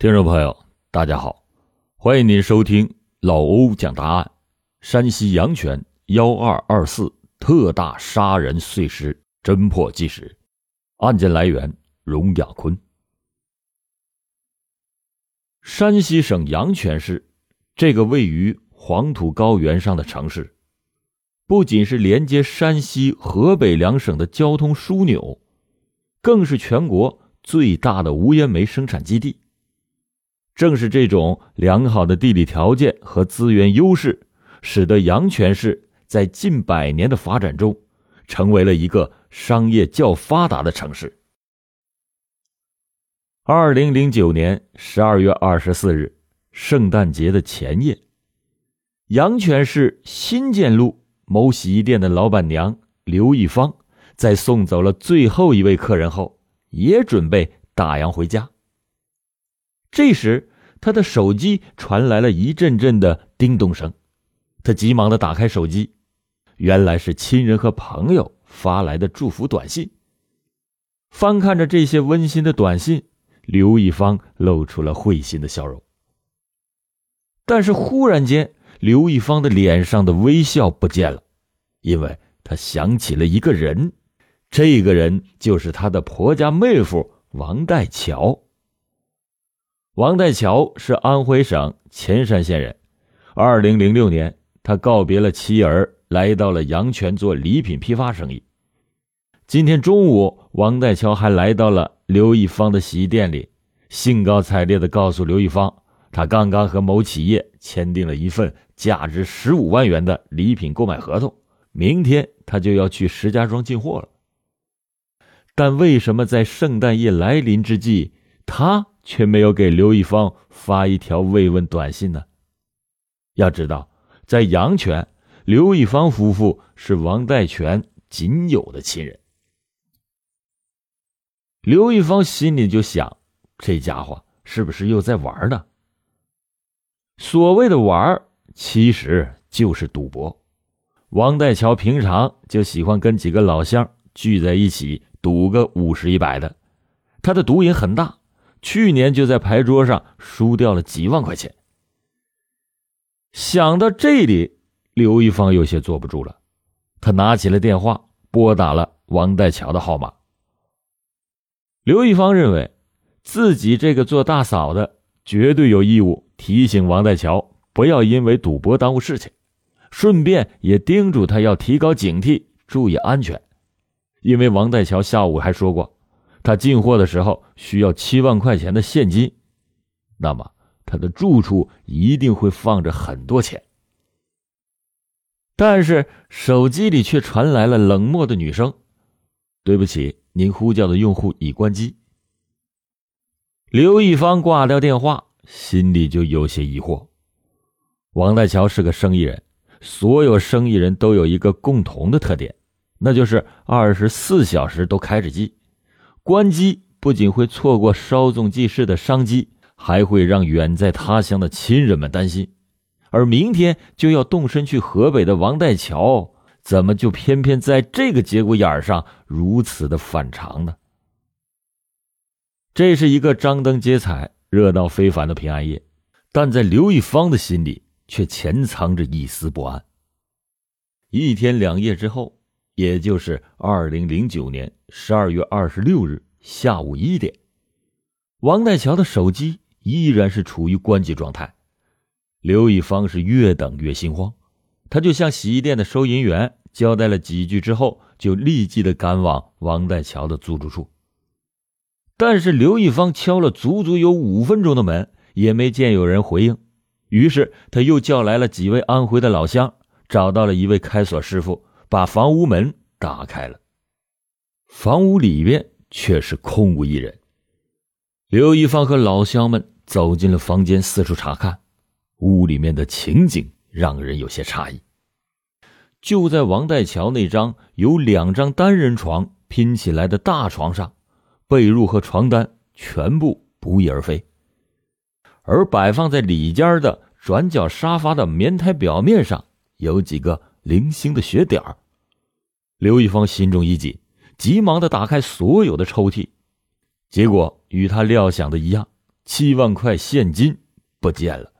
听众朋友，大家好，欢迎您收听老欧讲答案。山西阳泉幺二二四特大杀人碎尸侦破纪实，案件来源荣亚坤。山西省阳泉市这个位于黄土高原上的城市，不仅是连接山西、河北两省的交通枢纽，更是全国最大的无烟煤生产基地。正是这种良好的地理条件和资源优势，使得阳泉市在近百年的发展中，成为了一个商业较发达的城市。二零零九年十二月二十四日，圣诞节的前夜，阳泉市新建路某洗衣店的老板娘刘一芳，在送走了最后一位客人后，也准备打烊回家。这时，他的手机传来了一阵阵的叮咚声，他急忙的打开手机，原来是亲人和朋友发来的祝福短信。翻看着这些温馨的短信，刘一芳露出了会心的笑容。但是忽然间，刘一芳的脸上的微笑不见了，因为他想起了一个人，这个人就是他的婆家妹夫王代桥。王代桥是安徽省潜山县人。二零零六年，他告别了妻儿，来到了阳泉做礼品批发生意。今天中午，王代桥还来到了刘一芳的洗衣店里，兴高采烈的告诉刘一芳，他刚刚和某企业签订了一份价值十五万元的礼品购买合同，明天他就要去石家庄进货了。但为什么在圣诞夜来临之际，他？却没有给刘一芳发一条慰问短信呢。要知道，在阳泉，刘一芳夫妇是王代全仅有的亲人。刘一芳心里就想：这家伙是不是又在玩呢？所谓的玩，其实就是赌博。王代桥平常就喜欢跟几个老乡聚在一起赌个五十一百的，他的赌瘾很大。去年就在牌桌上输掉了几万块钱。想到这里，刘一芳有些坐不住了，他拿起了电话，拨打了王代桥的号码。刘一芳认为，自己这个做大嫂的绝对有义务提醒王代桥不要因为赌博耽误事情，顺便也叮嘱他要提高警惕，注意安全。因为王代桥下午还说过。他进货的时候需要七万块钱的现金，那么他的住处一定会放着很多钱。但是手机里却传来了冷漠的女声：“对不起，您呼叫的用户已关机。”刘一芳挂掉电话，心里就有些疑惑。王代桥是个生意人，所有生意人都有一个共同的特点，那就是二十四小时都开着机。关机不仅会错过稍纵即逝的商机，还会让远在他乡的亲人们担心。而明天就要动身去河北的王代桥，怎么就偏偏在这个节骨眼上如此的反常呢？这是一个张灯结彩、热闹非凡的平安夜，但在刘一芳的心里却潜藏着一丝不安。一天两夜之后。也就是二零零九年十二月二十六日下午一点，王代桥的手机依然是处于关机状态。刘一芳是越等越心慌，他就向洗衣店的收银员交代了几句之后，就立即的赶往王代桥的租住处。但是刘一芳敲了足足有五分钟的门，也没见有人回应。于是他又叫来了几位安徽的老乡，找到了一位开锁师傅。把房屋门打开了，房屋里边却是空无一人。刘一芳和老乡们走进了房间，四处查看，屋里面的情景让人有些诧异。就在王代桥那张由两张单人床拼起来的大床上，被褥和床单全部不翼而飞，而摆放在里间的转角沙发的棉胎表面上有几个。零星的血点儿，刘一芳心中一紧，急忙的打开所有的抽屉，结果与他料想的一样，七万块现金不见了。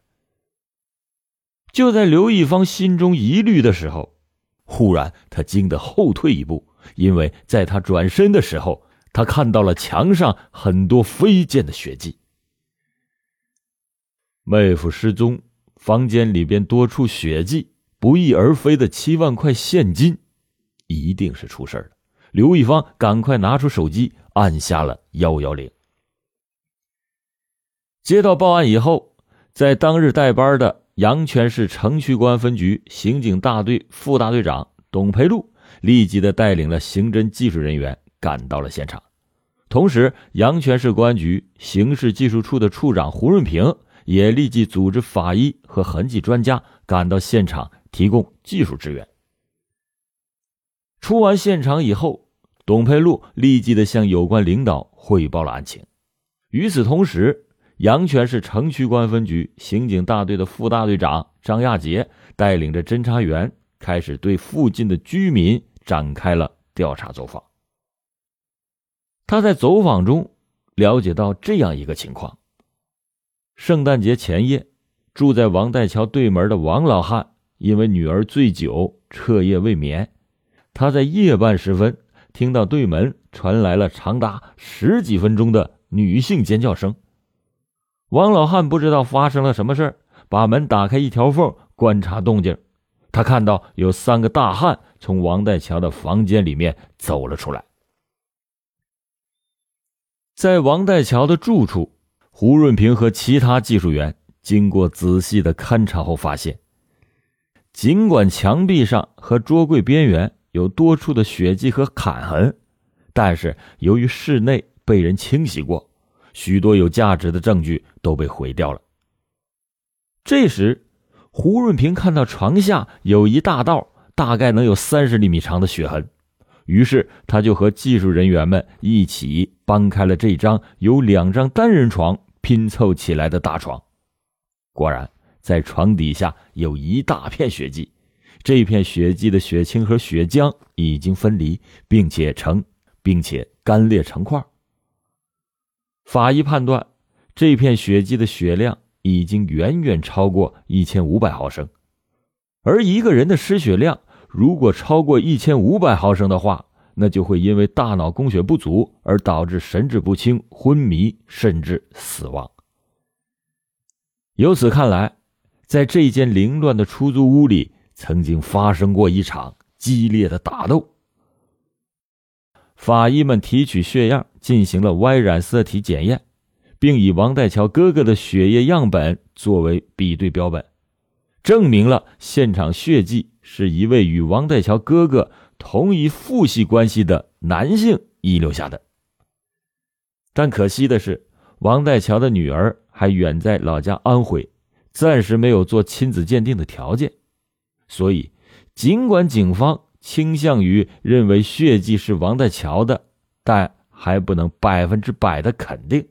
就在刘一方心中疑虑的时候，忽然他惊得后退一步，因为在他转身的时候，他看到了墙上很多飞溅的血迹。妹夫失踪，房间里边多处血迹，不翼而飞的七万块现金，一定是出事了。刘一方赶快拿出手机，按下了幺幺零。接到报案以后，在当日带班的阳泉市城区公安分局刑警大队副大队长董培禄立即的带领了刑侦技术人员赶到了现场，同时，阳泉市公安局刑事技术处的处长胡润平也立即组织法医和痕迹专家赶到现场，提供技术支援。出完现场以后，董佩禄立即的向有关领导汇报了案情。与此同时，阳泉市城区公安分局刑警大队的副大队长张亚杰带领着侦查员，开始对附近的居民展开了调查走访。他在走访中了解到这样一个情况：圣诞节前夜，住在王代桥对门的王老汉因为女儿醉酒，彻夜未眠。他在夜半时分听到对门传来了长达十几分钟的女性尖叫声。王老汉不知道发生了什么事儿把门打开一条缝观察动静。他看到有三个大汉从王代桥的房间里面走了出来。在王代桥的住处，胡润平和其他技术员经过仔细的勘察后发现，尽管墙壁上和桌柜边缘有多处的血迹和砍痕，但是由于室内被人清洗过。许多有价值的证据都被毁掉了。这时，胡润平看到床下有一大道，大概能有三十厘米长的血痕，于是他就和技术人员们一起搬开了这张由两张单人床拼凑起来的大床。果然，在床底下有一大片血迹，这片血迹的血清和血浆已经分离，并且成，并且干裂成块。法医判断，这片血迹的血量已经远远超过一千五百毫升，而一个人的失血量如果超过一千五百毫升的话，那就会因为大脑供血不足而导致神志不清、昏迷，甚至死亡。由此看来，在这间凌乱的出租屋里，曾经发生过一场激烈的打斗。法医们提取血样，进行了 Y 染色体检验，并以王代桥哥哥的血液样本作为比对标本，证明了现场血迹是一位与王代桥哥哥同一父系关系的男性遗留下的。但可惜的是，王代桥的女儿还远在老家安徽，暂时没有做亲子鉴定的条件，所以尽管警方。倾向于认为血迹是王代桥的，但还不能百分之百的肯定。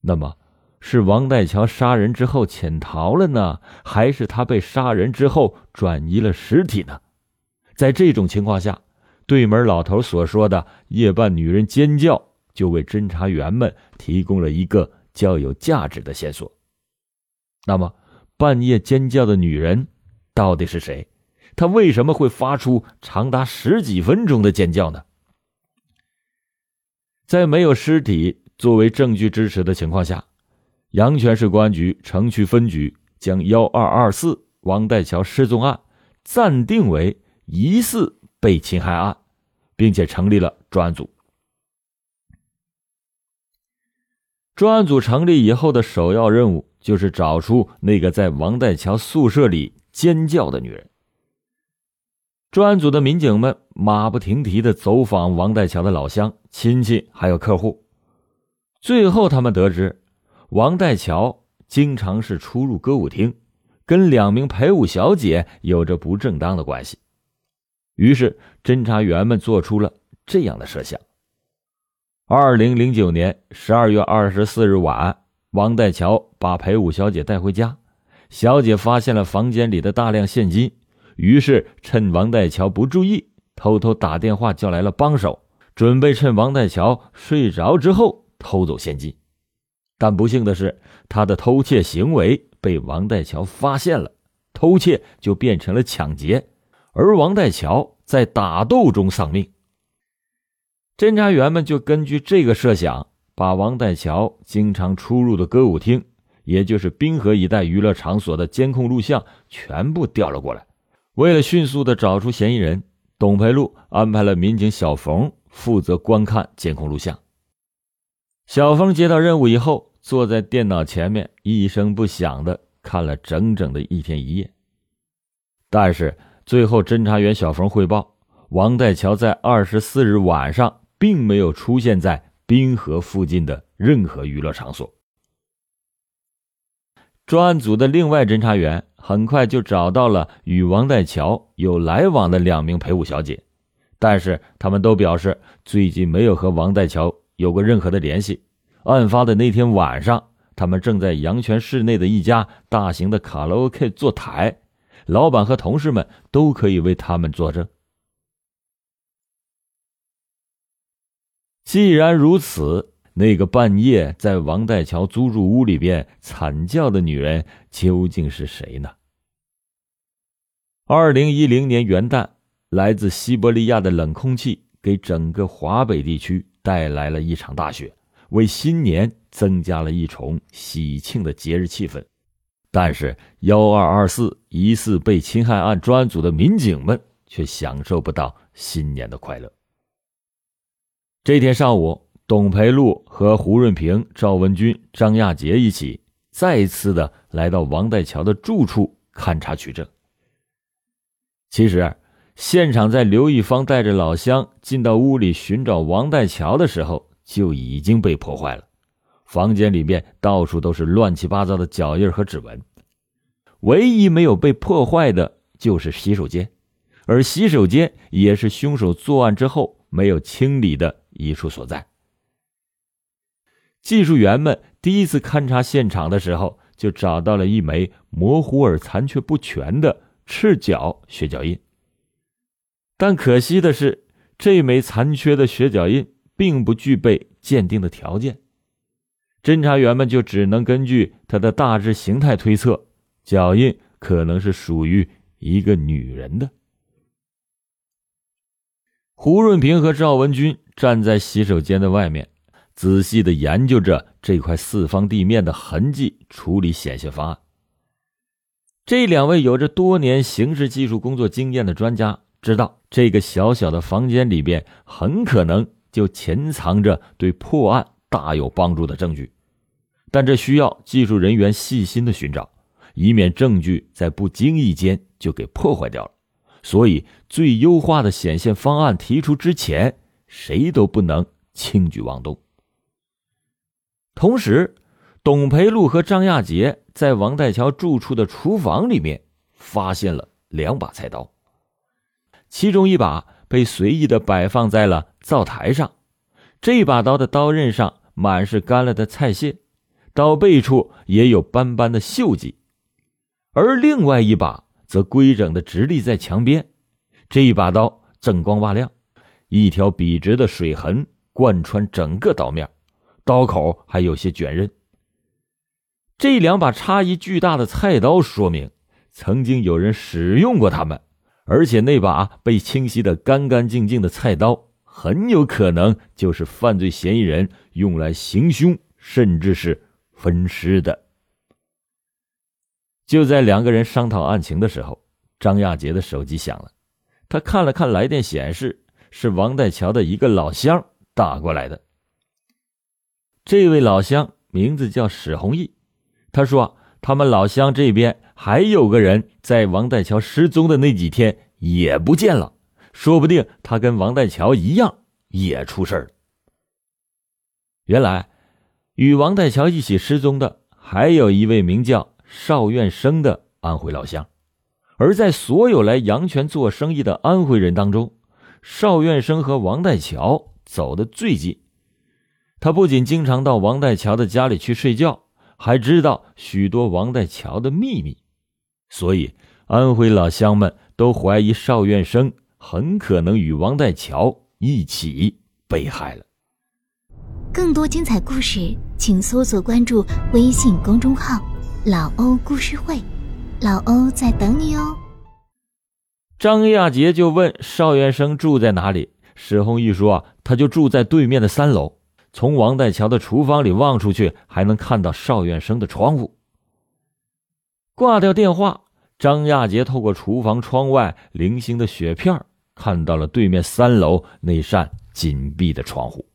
那么，是王代桥杀人之后潜逃了呢，还是他被杀人之后转移了尸体呢？在这种情况下，对门老头所说的夜半女人尖叫，就为侦查员们提供了一个较有价值的线索。那么，半夜尖叫的女人到底是谁？她为什么会发出长达十几分钟的尖叫呢？在没有尸体作为证据支持的情况下，阳泉市公安局城区分局将幺二二四王代桥失踪案暂定为疑似被侵害案，并且成立了专案组。专案组成立以后的首要任务就是找出那个在王代桥宿舍里尖叫的女人。专案组的民警们马不停蹄的走访王代桥的老乡、亲戚，还有客户。最后，他们得知，王代桥经常是出入歌舞厅，跟两名陪舞小姐有着不正当的关系。于是，侦查员们做出了这样的设想：二零零九年十二月二十四日晚，王代桥把陪舞小姐带回家，小姐发现了房间里的大量现金。于是，趁王代桥不注意，偷偷打电话叫来了帮手，准备趁王代桥睡着之后偷走现金。但不幸的是，他的偷窃行为被王代桥发现了，偷窃就变成了抢劫，而王代桥在打斗中丧命。侦查员们就根据这个设想，把王代桥经常出入的歌舞厅，也就是滨河一带娱乐场所的监控录像全部调了过来。为了迅速的找出嫌疑人，董培禄安排了民警小冯负责观看监控录像。小峰接到任务以后，坐在电脑前面，一声不响的看了整整的一天一夜。但是最后，侦查员小冯汇报，王代桥在二十四日晚上并没有出现在滨河附近的任何娱乐场所。专案组的另外侦查员很快就找到了与王代桥有来往的两名陪舞小姐，但是他们都表示最近没有和王代桥。有过任何的联系？案发的那天晚上，他们正在阳泉市内的一家大型的卡拉 OK 坐台，老板和同事们都可以为他们作证。既然如此，那个半夜在王代桥租住屋里边惨叫的女人究竟是谁呢？二零一零年元旦，来自西伯利亚的冷空气给整个华北地区。带来了一场大雪，为新年增加了一重喜庆的节日气氛。但是，幺二二四疑似被侵害案专案组的民警们却享受不到新年的快乐。这天上午，董培禄和胡润平、赵文军、张亚杰一起再次的来到王代桥的住处勘查取证。其实。现场在刘一方带着老乡进到屋里寻找王代桥的时候，就已经被破坏了。房间里面到处都是乱七八糟的脚印和指纹，唯一没有被破坏的就是洗手间，而洗手间也是凶手作案之后没有清理的一处所在。技术员们第一次勘察现场的时候，就找到了一枚模糊而残缺不全的赤脚血脚印。但可惜的是，这枚残缺的血脚印并不具备鉴定的条件，侦查员们就只能根据它的大致形态推测，脚印可能是属于一个女人的。胡润平和赵文军站在洗手间的外面，仔细的研究着这块四方地面的痕迹处理显现方案。这两位有着多年刑事技术工作经验的专家。知道这个小小的房间里边很可能就潜藏着对破案大有帮助的证据，但这需要技术人员细心的寻找，以免证据在不经意间就给破坏掉了。所以，最优化的显现方案提出之前，谁都不能轻举妄动。同时，董培禄和张亚杰在王代桥住处的厨房里面发现了两把菜刀。其中一把被随意的摆放在了灶台上，这把刀的刀刃上满是干了的菜屑，刀背处也有斑斑的锈迹，而另外一把则规整的直立在墙边。这一把刀锃光瓦亮，一条笔直的水痕贯穿整个刀面，刀口还有些卷刃。这两把差异巨大的菜刀说明，曾经有人使用过它们。而且那把被清洗的干干净净的菜刀，很有可能就是犯罪嫌疑人用来行凶，甚至是分尸的。就在两个人商讨案情的时候，张亚杰的手机响了，他看了看来电显示，是王代桥的一个老乡打过来的。这位老乡名字叫史宏义，他说。他们老乡这边还有个人在王代桥失踪的那几天也不见了，说不定他跟王代桥一样也出事了。原来，与王代桥一起失踪的还有一位名叫邵院生的安徽老乡，而在所有来阳泉做生意的安徽人当中，邵院生和王代桥走得最近。他不仅经常到王代桥的家里去睡觉。还知道许多王代桥的秘密，所以安徽老乡们都怀疑邵院生很可能与王代桥一起被害了。更多精彩故事。请搜索关注微信公众号“老欧故事会”，老欧在等你哦。张亚杰就问邵元生住在哪里，史红玉说：“他就住在对面的三楼，从王代桥的厨房里望出去，还能看到邵元生的窗户。”挂掉电话，张亚杰透过厨房窗外零星的雪片，看到了对面三楼那扇紧闭的窗户。